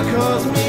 cause me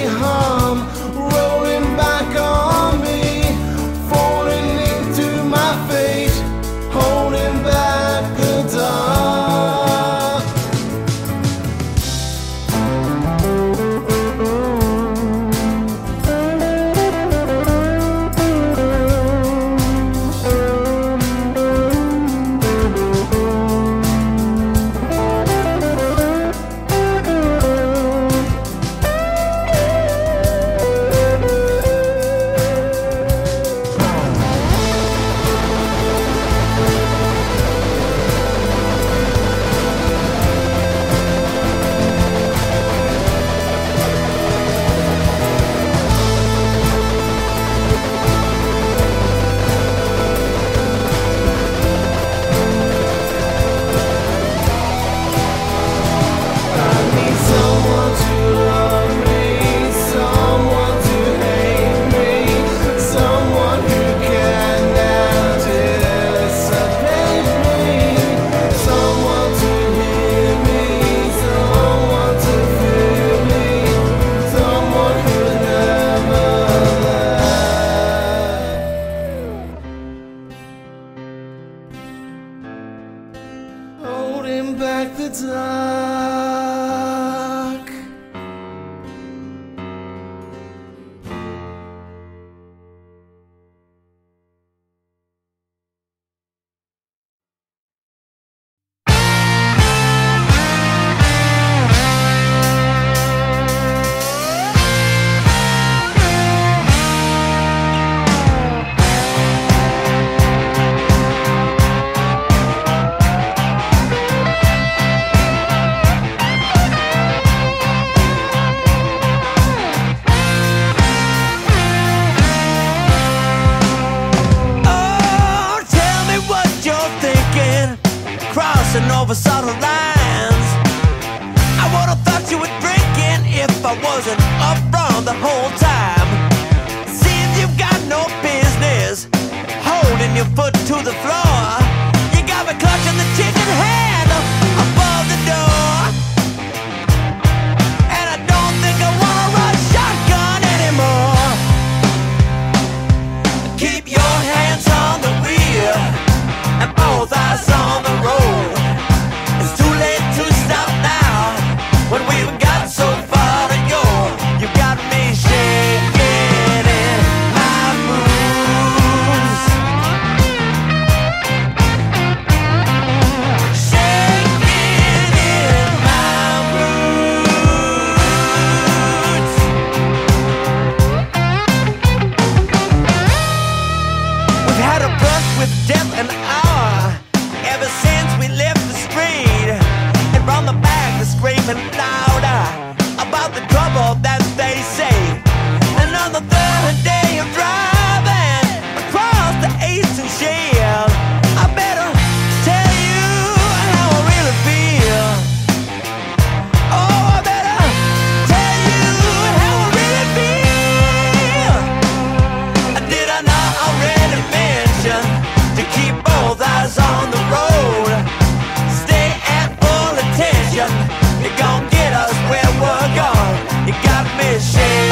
You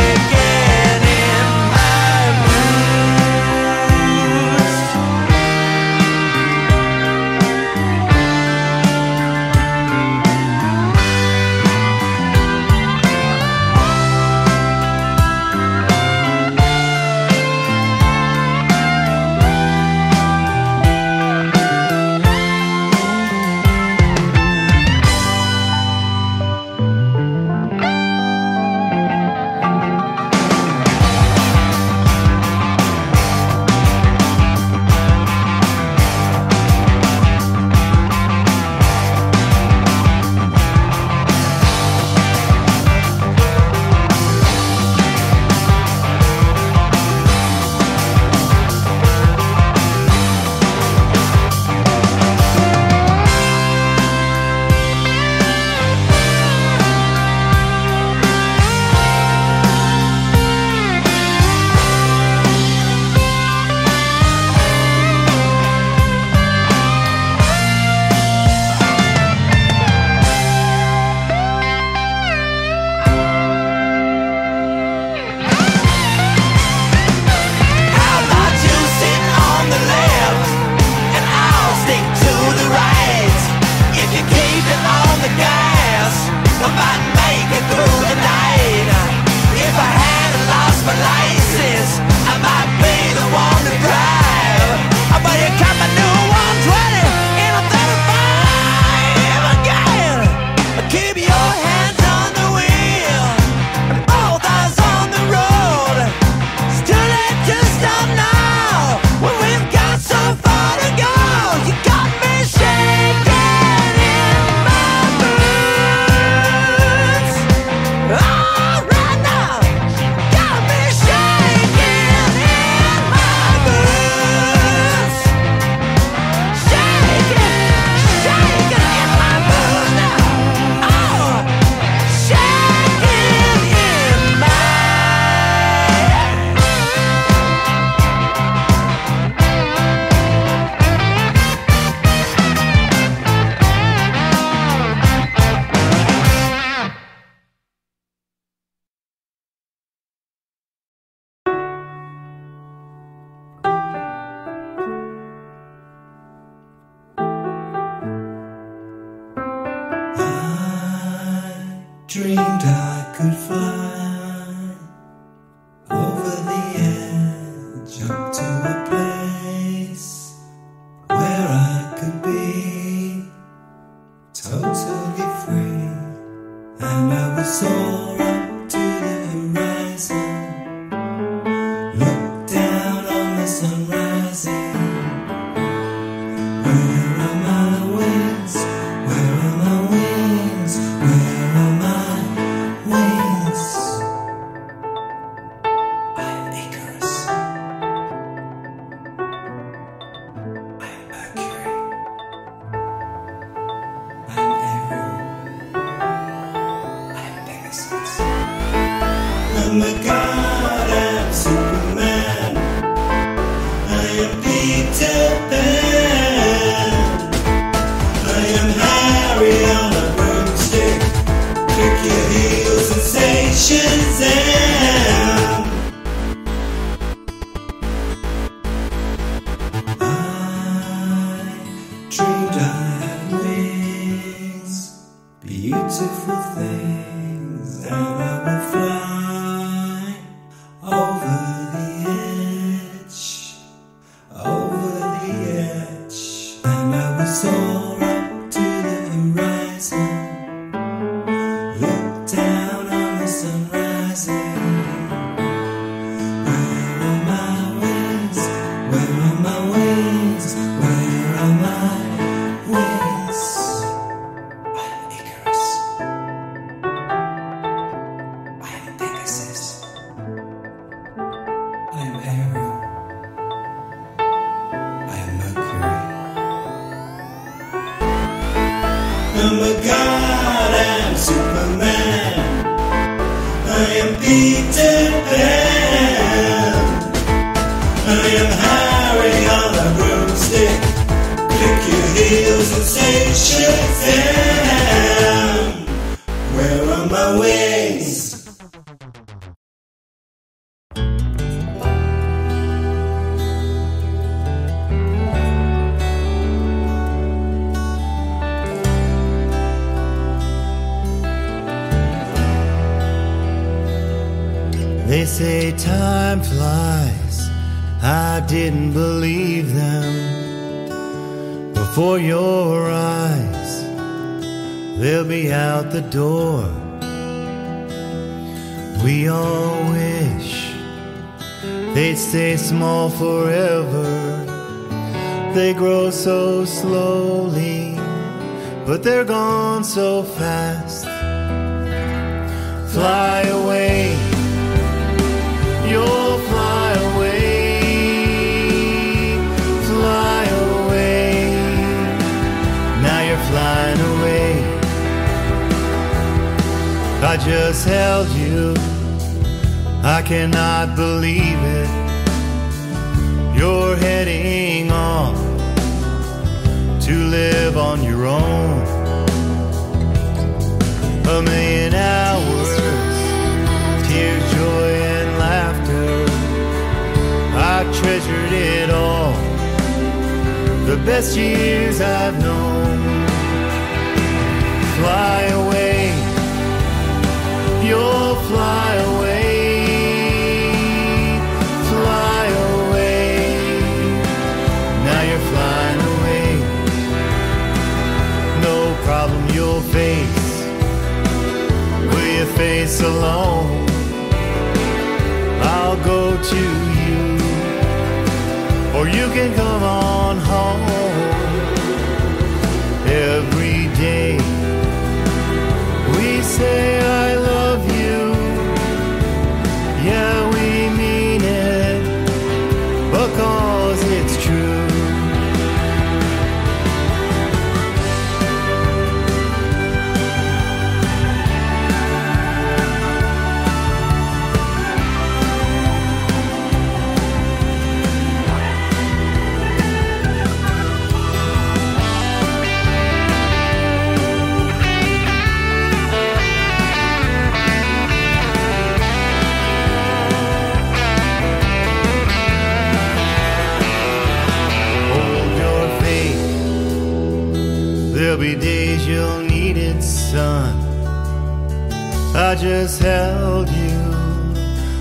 I just held you.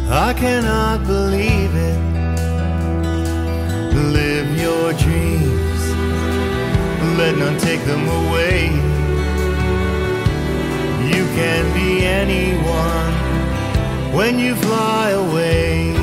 I cannot believe it. Live your dreams. Let none take them away. You can be anyone When you fly away.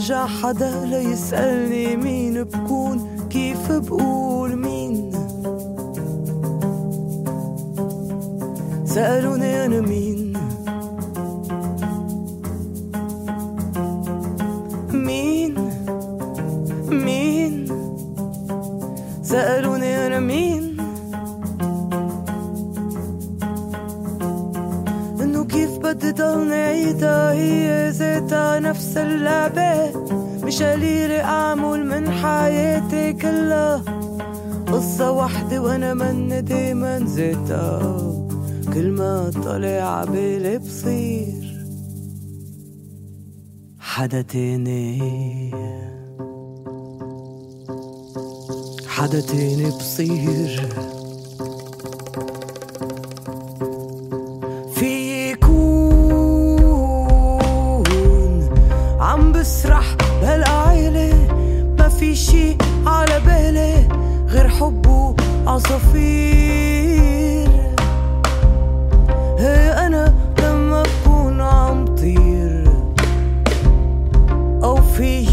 اجا حدا ليسألني مين بكون كيف بقول؟ We.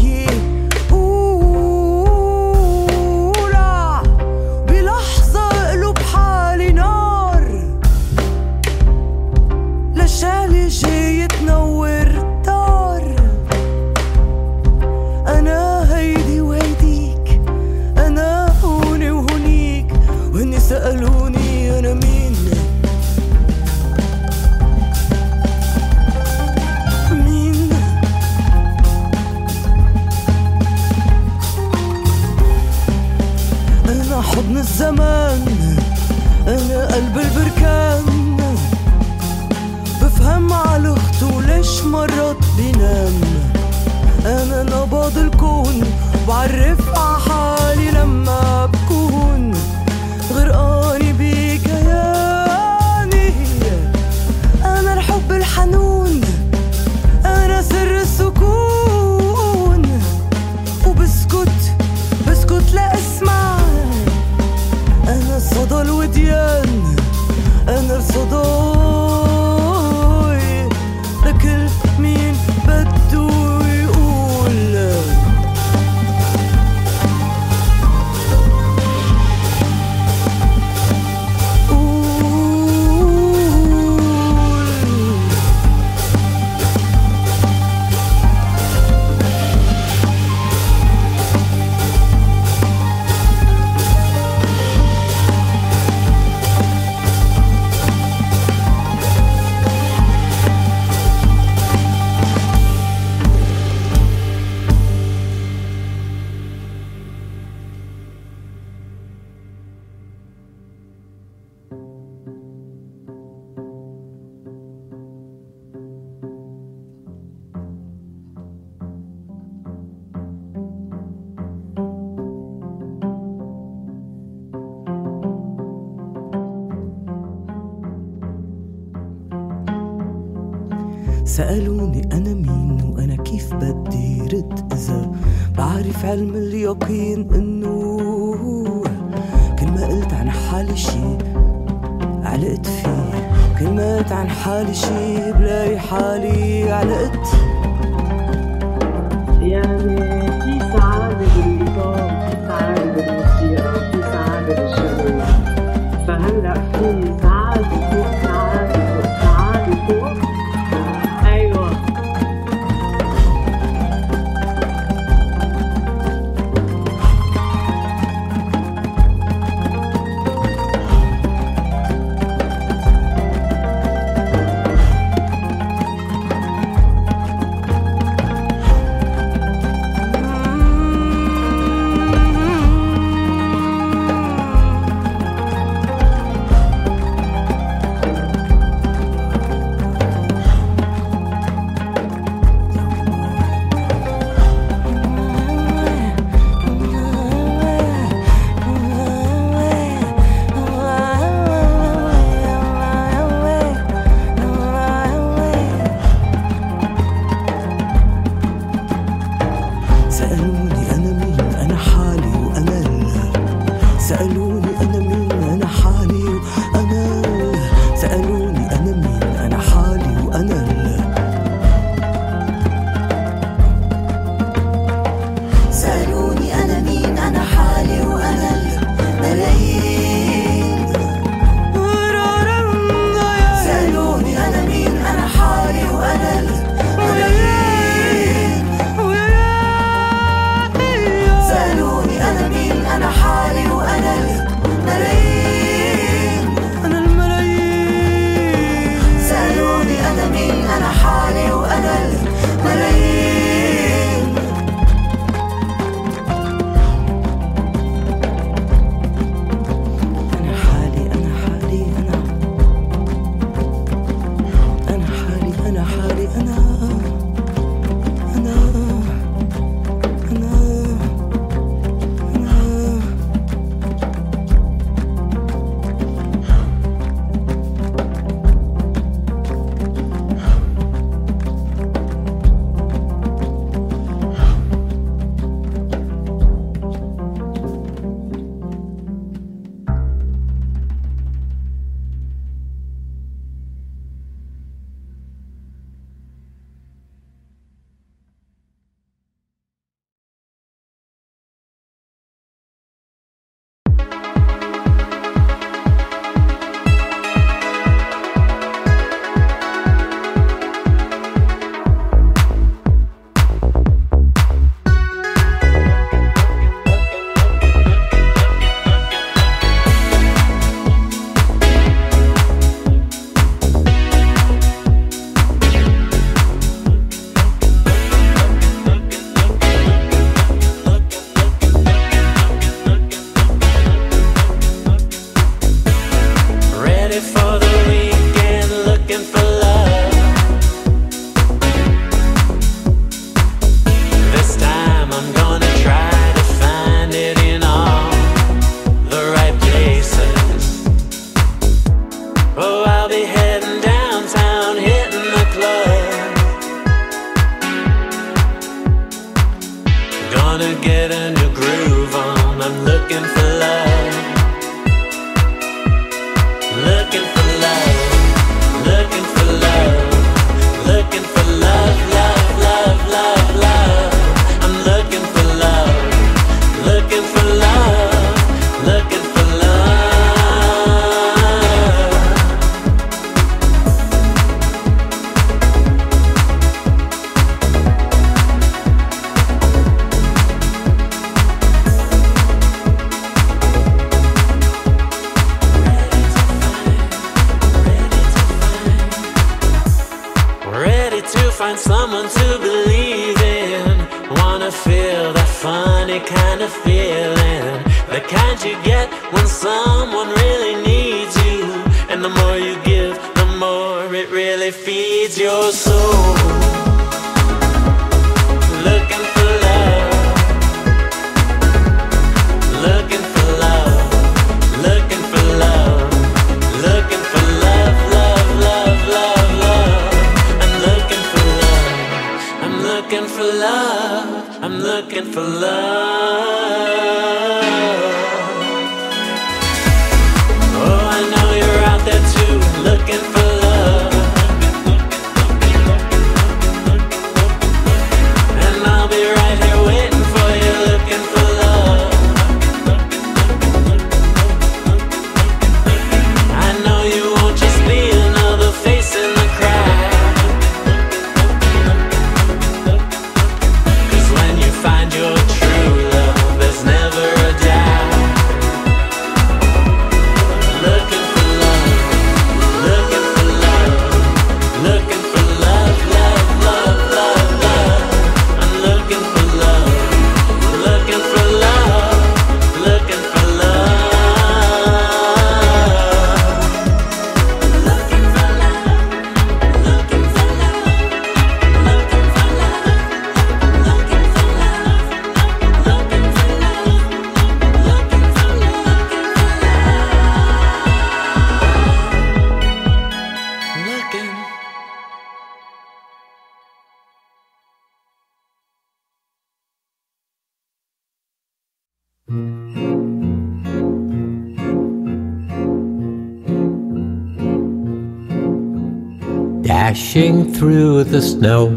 Through the snow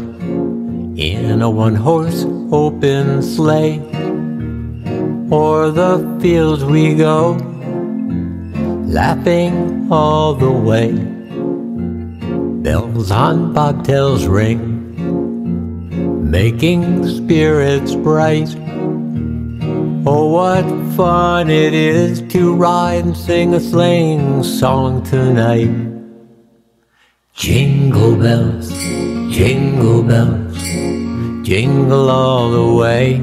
in a one horse open sleigh. O'er the fields we go, laughing all the way. Bells on bobtails ring, making spirits bright. Oh, what fun it is to ride and sing a sleighing song tonight. Jingle bells, jingle bells, jingle all the way.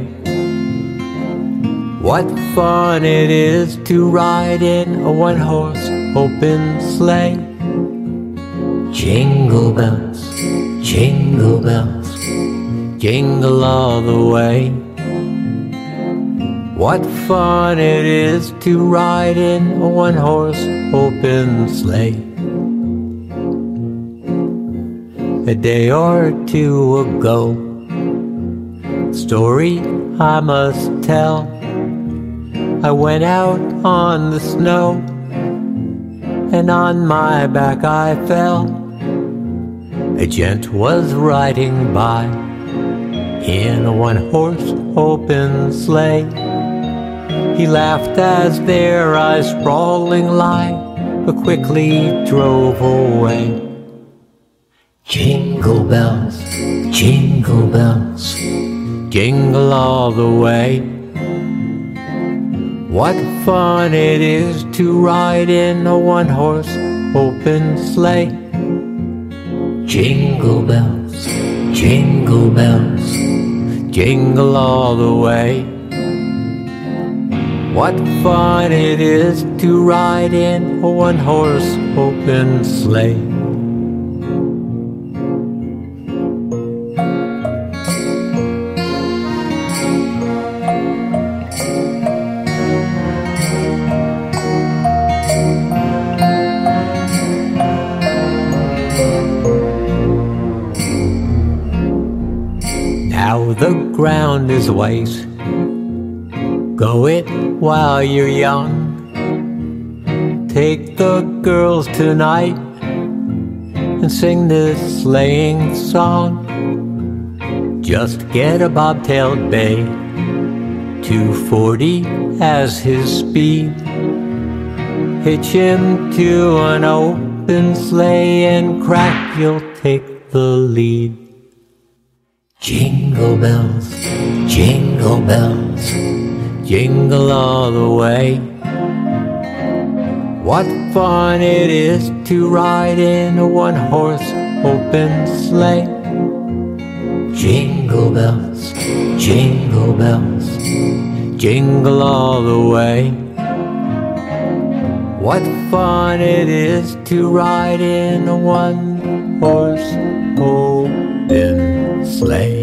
What fun it is to ride in a one horse open sleigh. Jingle bells, jingle bells, jingle all the way. What fun it is to ride in a one horse open sleigh. A day or two ago, story I must tell. I went out on the snow, and on my back I fell. A gent was riding by in a one horse open sleigh. He laughed as their eyes sprawling lie, but quickly drove away. Jingle bells, jingle bells, jingle all the way. What fun it is to ride in a one horse open sleigh. Jingle bells, jingle bells, jingle all the way. What fun it is to ride in a one horse open sleigh. While you're young. Take the girls tonight and sing this sleighing song. Just get a bobtailed bay, 240 as his speed. Hitch him to an open sleigh and crack, you'll take the lead. Jingle bells, jingle bells, jingle all the way. What fun it is to ride in a one horse open sleigh. Jingle bells, jingle bells, jingle all the way. What fun it is to ride in a one horse open sleigh.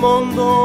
Mondo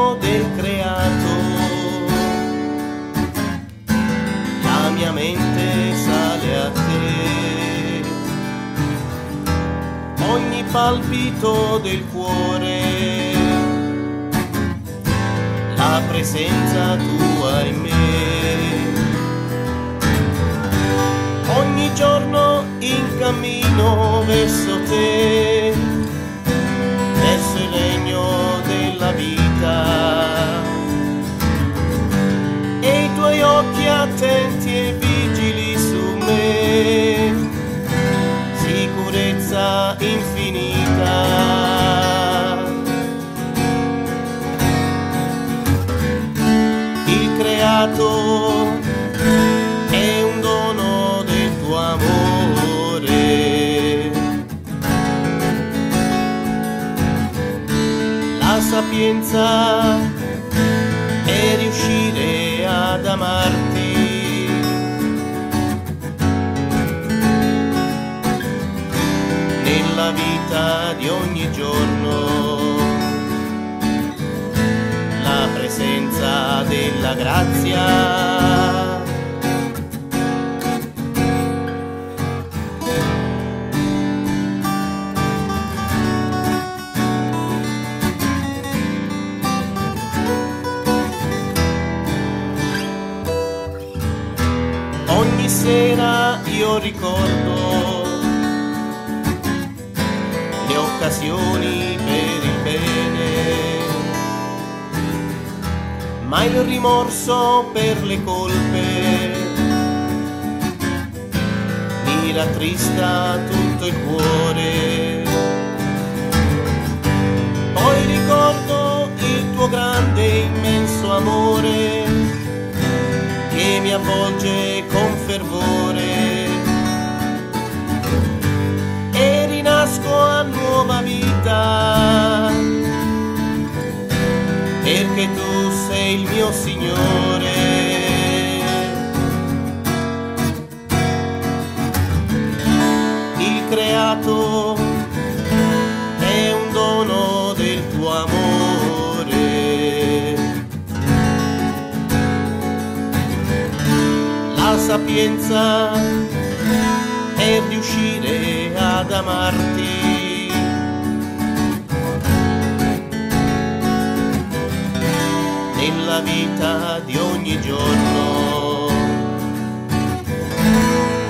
nella vita di ogni giorno.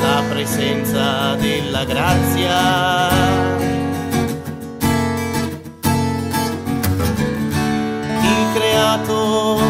La presenza della grazia. Il creatore.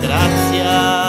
gracia.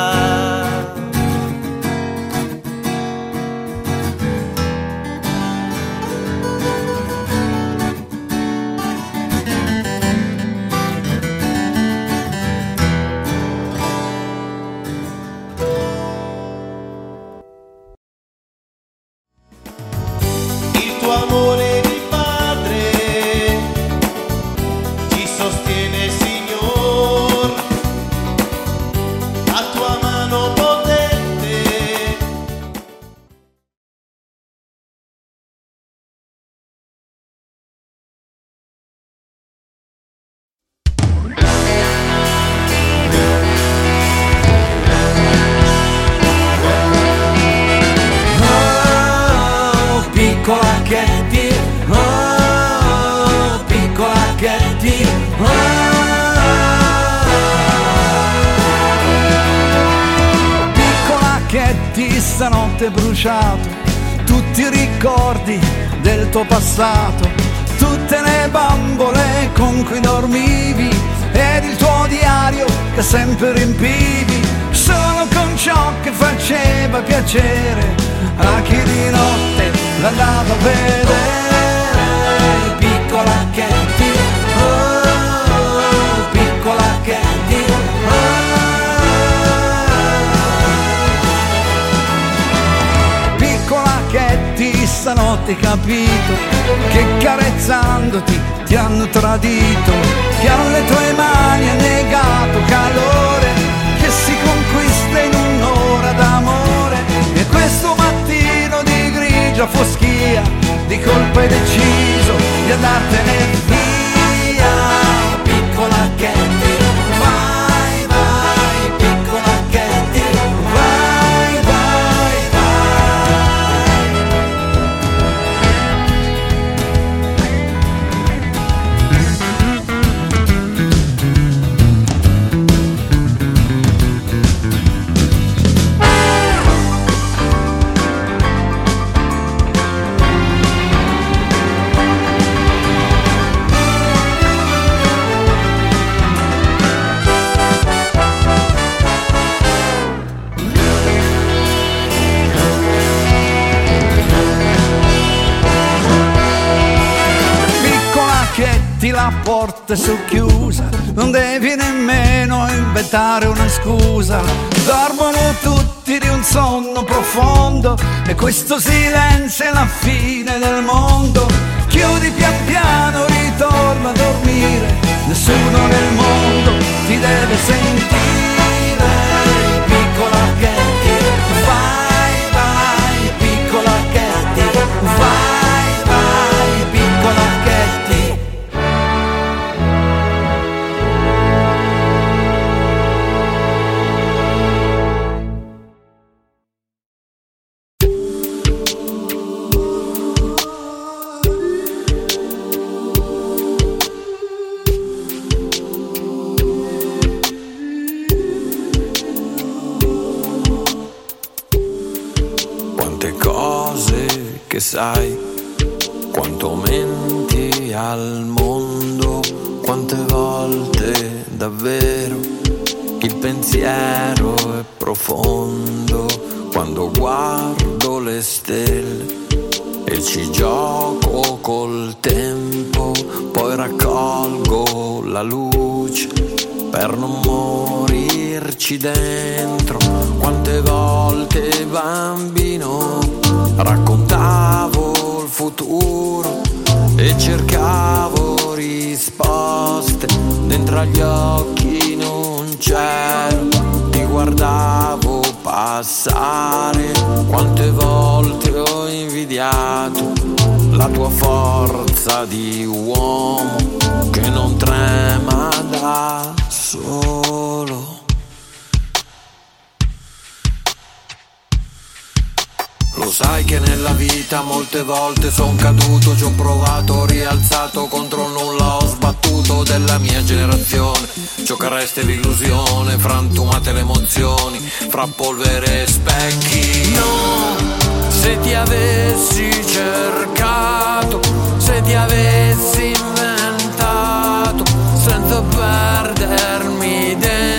metterci dentro. Quante volte bambino raccontavo il futuro e cercavo risposte. Dentro agli occhi non c'ero, ti guardavo passare. Quante volte ho invidiato la tua forza di uomo che non trema da solo. Sai che nella vita molte volte son caduto, ci ho provato, rialzato, contro nulla ho sbattuto della mia generazione. Giocareste l'illusione, frantumate le emozioni, fra polvere e specchi. No, se ti avessi cercato, se ti avessi inventato, senza perdermi dentro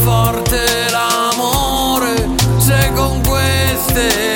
forte l'amore se con queste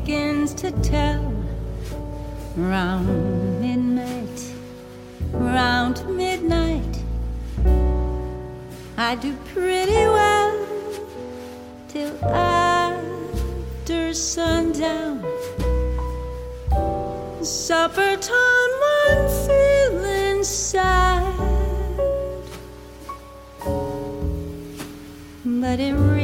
begins to tell. Round midnight, round midnight, I do pretty well till after sundown. Supper time, I'm feeling sad, but it.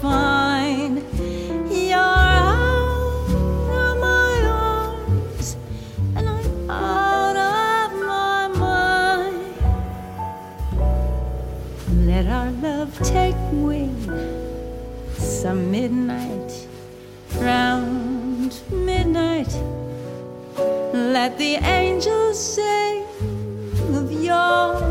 find you're out of my arms and I'm out of my mind. Let our love take wing some midnight, round midnight. Let the angels sing of your.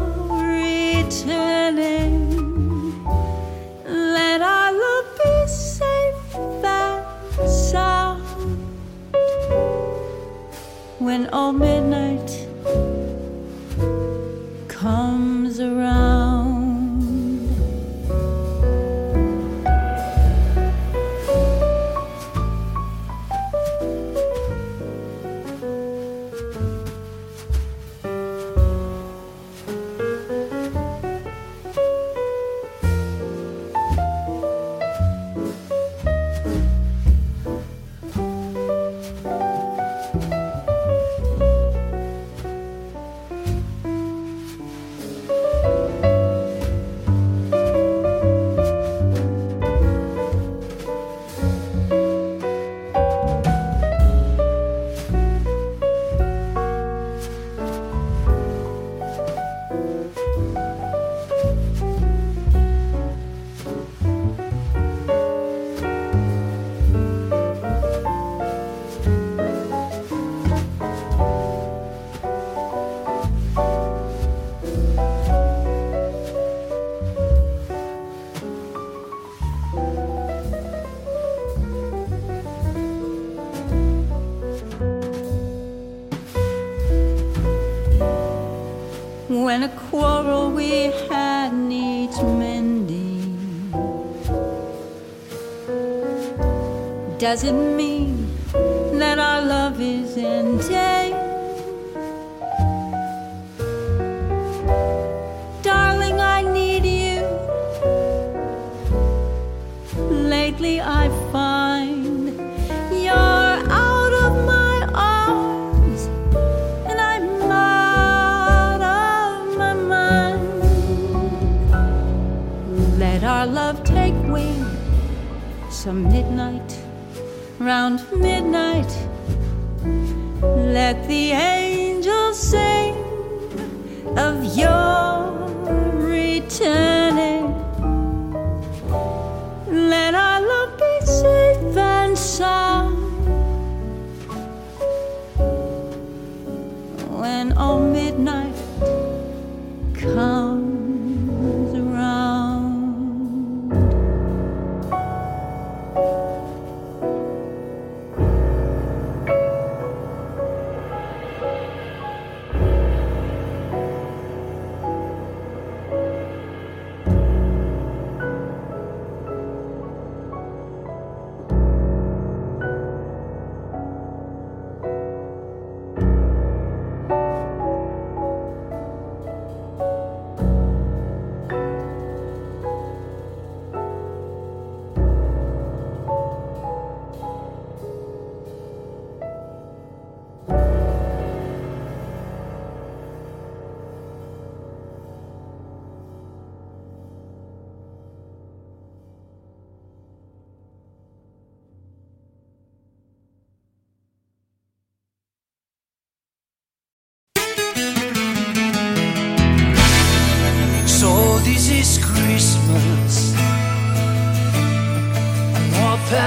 嗯。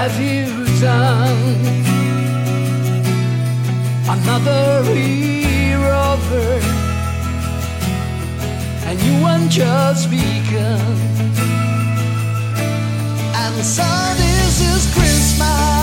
Have you done Another year over, and you want just begun. And so this is Christmas.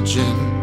Oxygen.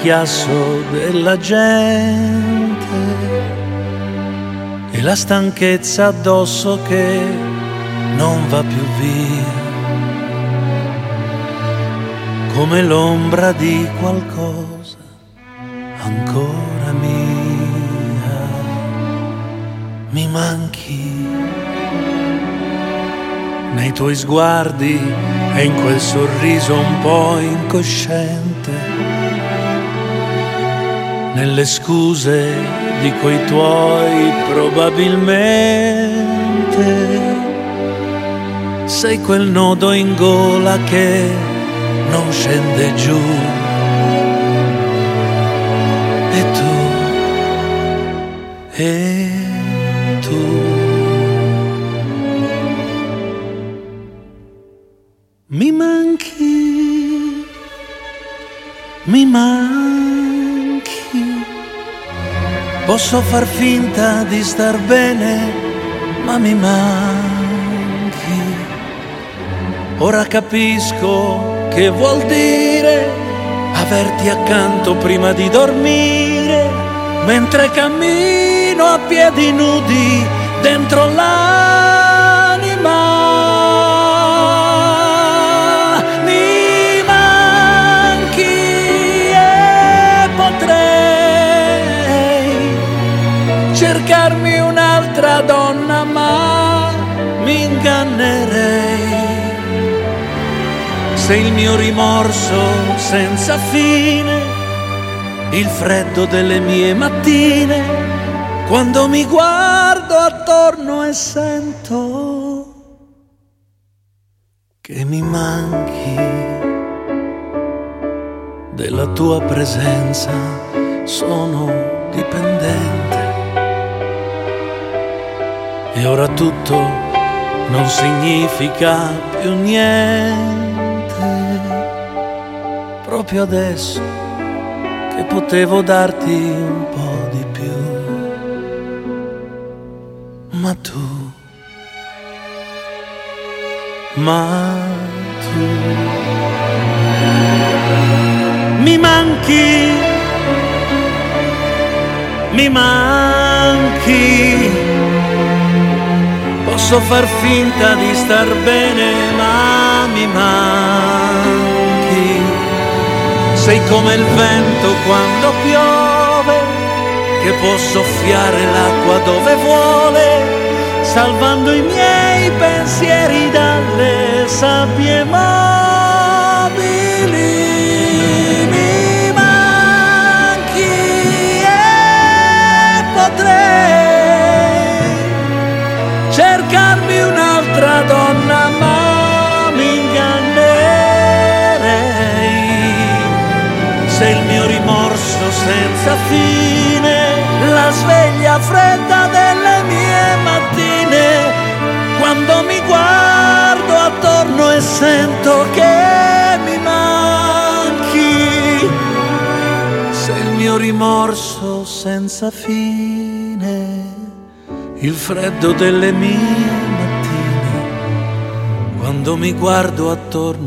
Chiasso della gente e la stanchezza addosso che non va più via, come l'ombra di qualcosa ancora mia, mi manchi nei tuoi sguardi e in quel sorriso un po' incosciente, nelle scuse di quei tuoi probabilmente. Sei quel nodo in gola che non scende giù. E tu, Posso far finta di star bene, ma mi manchi. Ora capisco che vuol dire averti accanto prima di dormire, mentre cammino a piedi nudi dentro l'anima. Se il mio rimorso senza fine, il freddo delle mie mattine, quando mi guardo attorno e sento che mi manchi della tua presenza, sono dipendente e ora tutto non significa più niente. Proprio adesso che potevo darti un po' di più. Ma tu, ma tu mi manchi, mi manchi. Posso far finta di star bene, ma mi manchi. Sei come il vento quando piove, che può soffiare l'acqua dove vuole, salvando i miei pensieri dalle sabbie mobili. Senza fine il freddo delle mie mattine, quando mi guardo attorno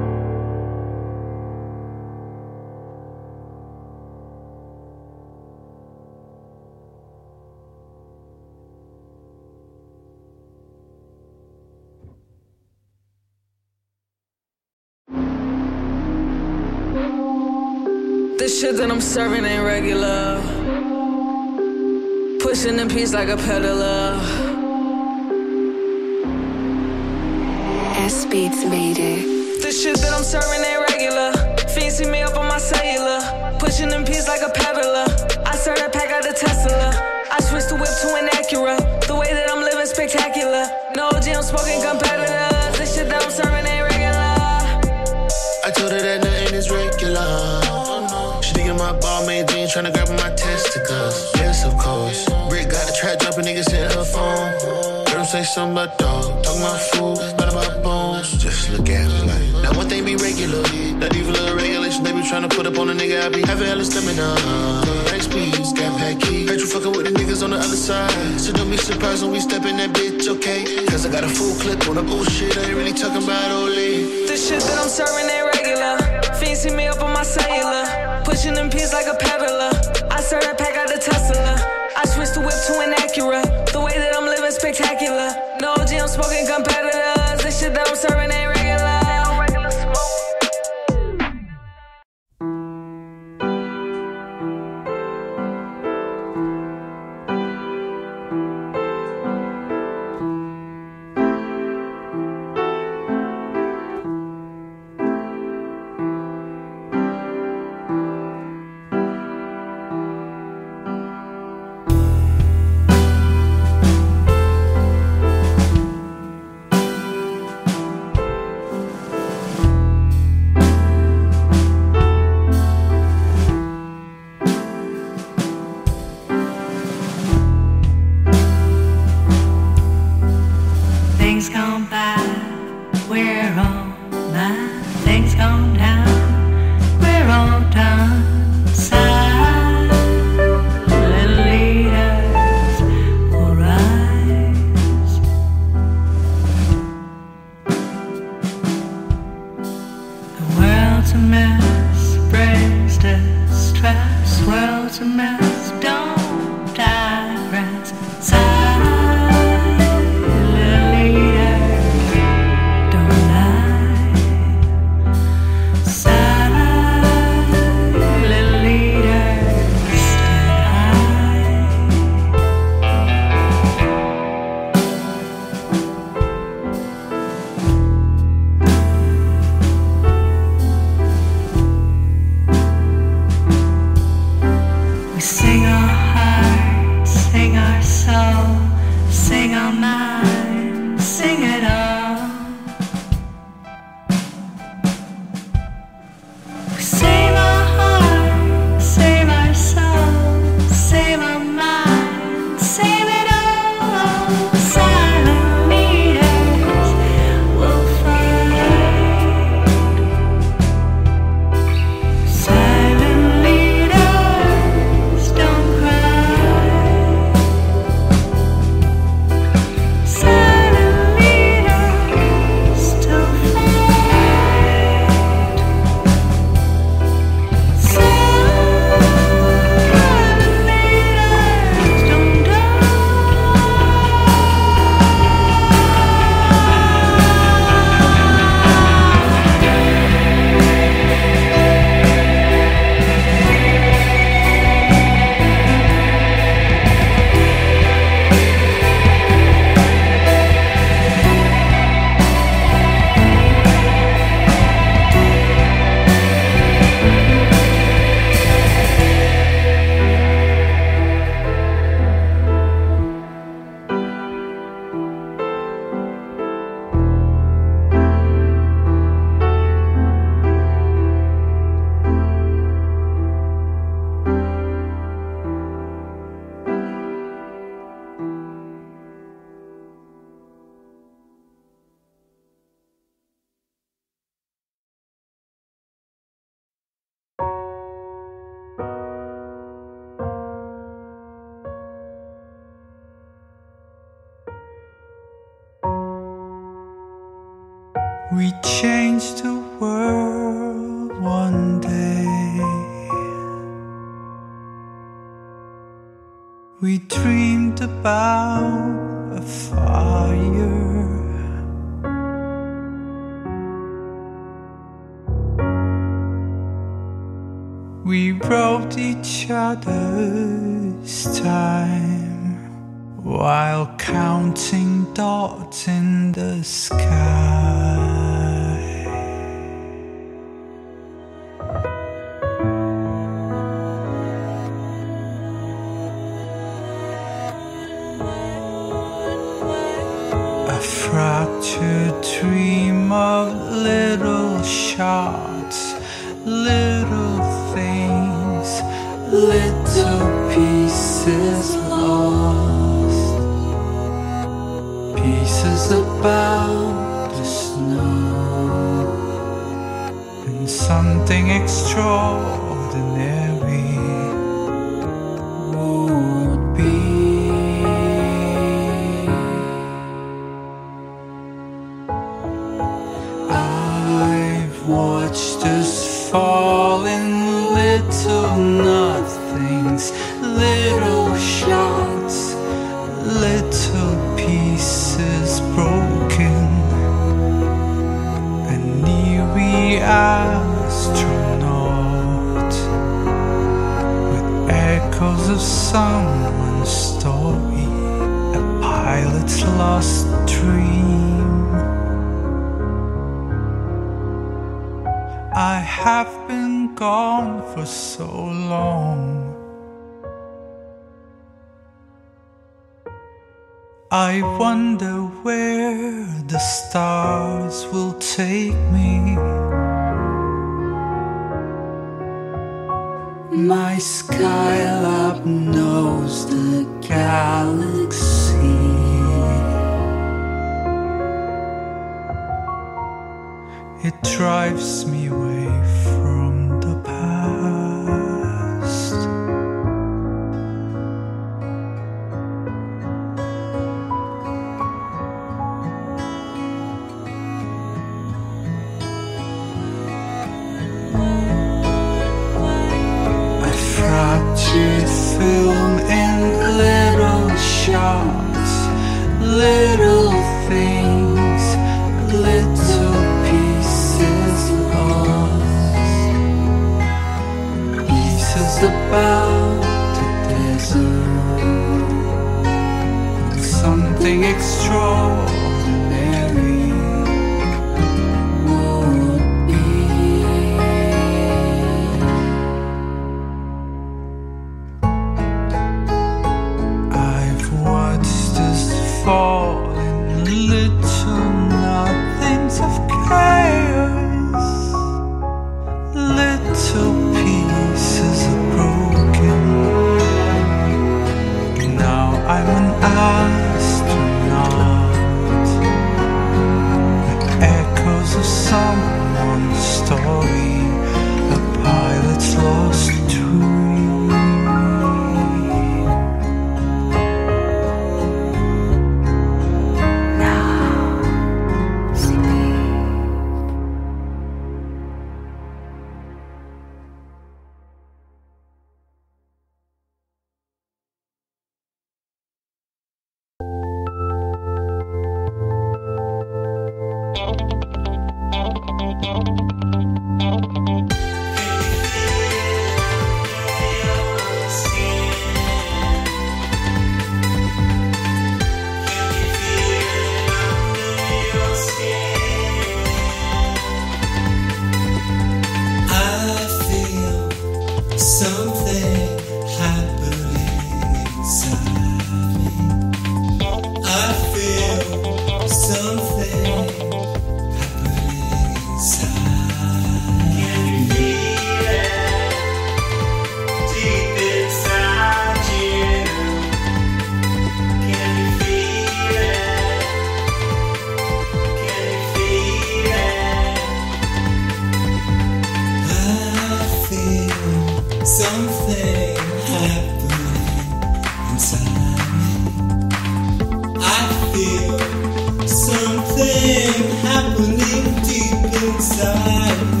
inside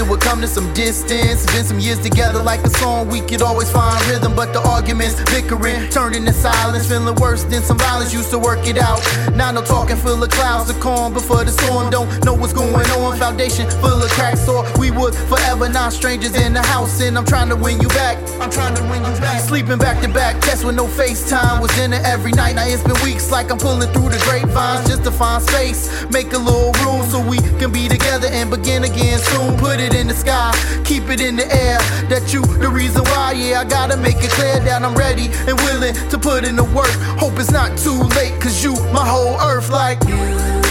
it would come to some distance. Been some years together like a song, we could always find rhythm. But the arguments, bickering, turned into silence. Feeling worse than some violence, used to work it out. Now no talking, full of clouds, the calm before the storm. Don't know what's going on. Foundation full of cracks, or we would forever not strangers in the house. And I'm trying to win you back. I'm trying to win you back. Sleeping back to back, test with no FaceTime. Was dinner every night. Now it's been weeks like I'm pulling through the grapevines just to find space. Make a little room so we can be together and begin again soon. Put it in the sky, keep it in the air. That you the reason why, yeah, I gotta make it clear that I'm ready and willing to put in the work. Hope it's not too late, cause you my whole earth like Can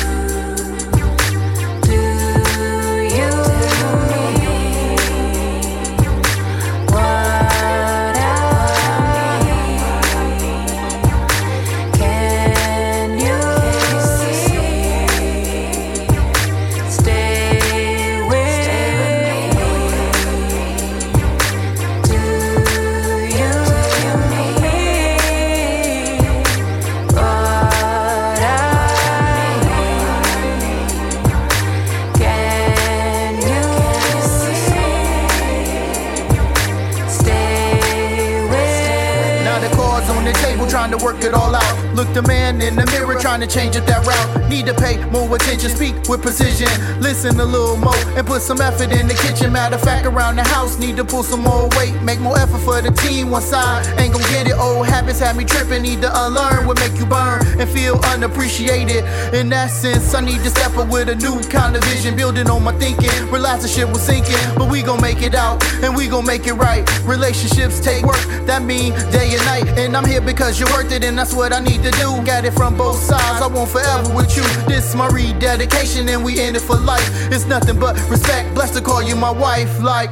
out. Trying to change up that route. Need to pay more attention, speak with precision. Listen a little more and put some effort in the kitchen. Matter of fact, around the house, need to pull some more weight. Make more effort for the team. One side ain't gon' get it. Old habits have me tripping. Need to unlearn what make you burn and feel unappreciated. In that sense, I need to step up with a new kind of vision, building on my thinking. Realize the shit was sinking, but we gon' make it out and we gon' make it right. Relationships take work, that mean day and night. And I'm here because you're worth it, and that's what I need to do. Got it from both sides. I want forever with you. This my rededication, and we in it for life. It's nothing but respect. Blessed to call you my wife, like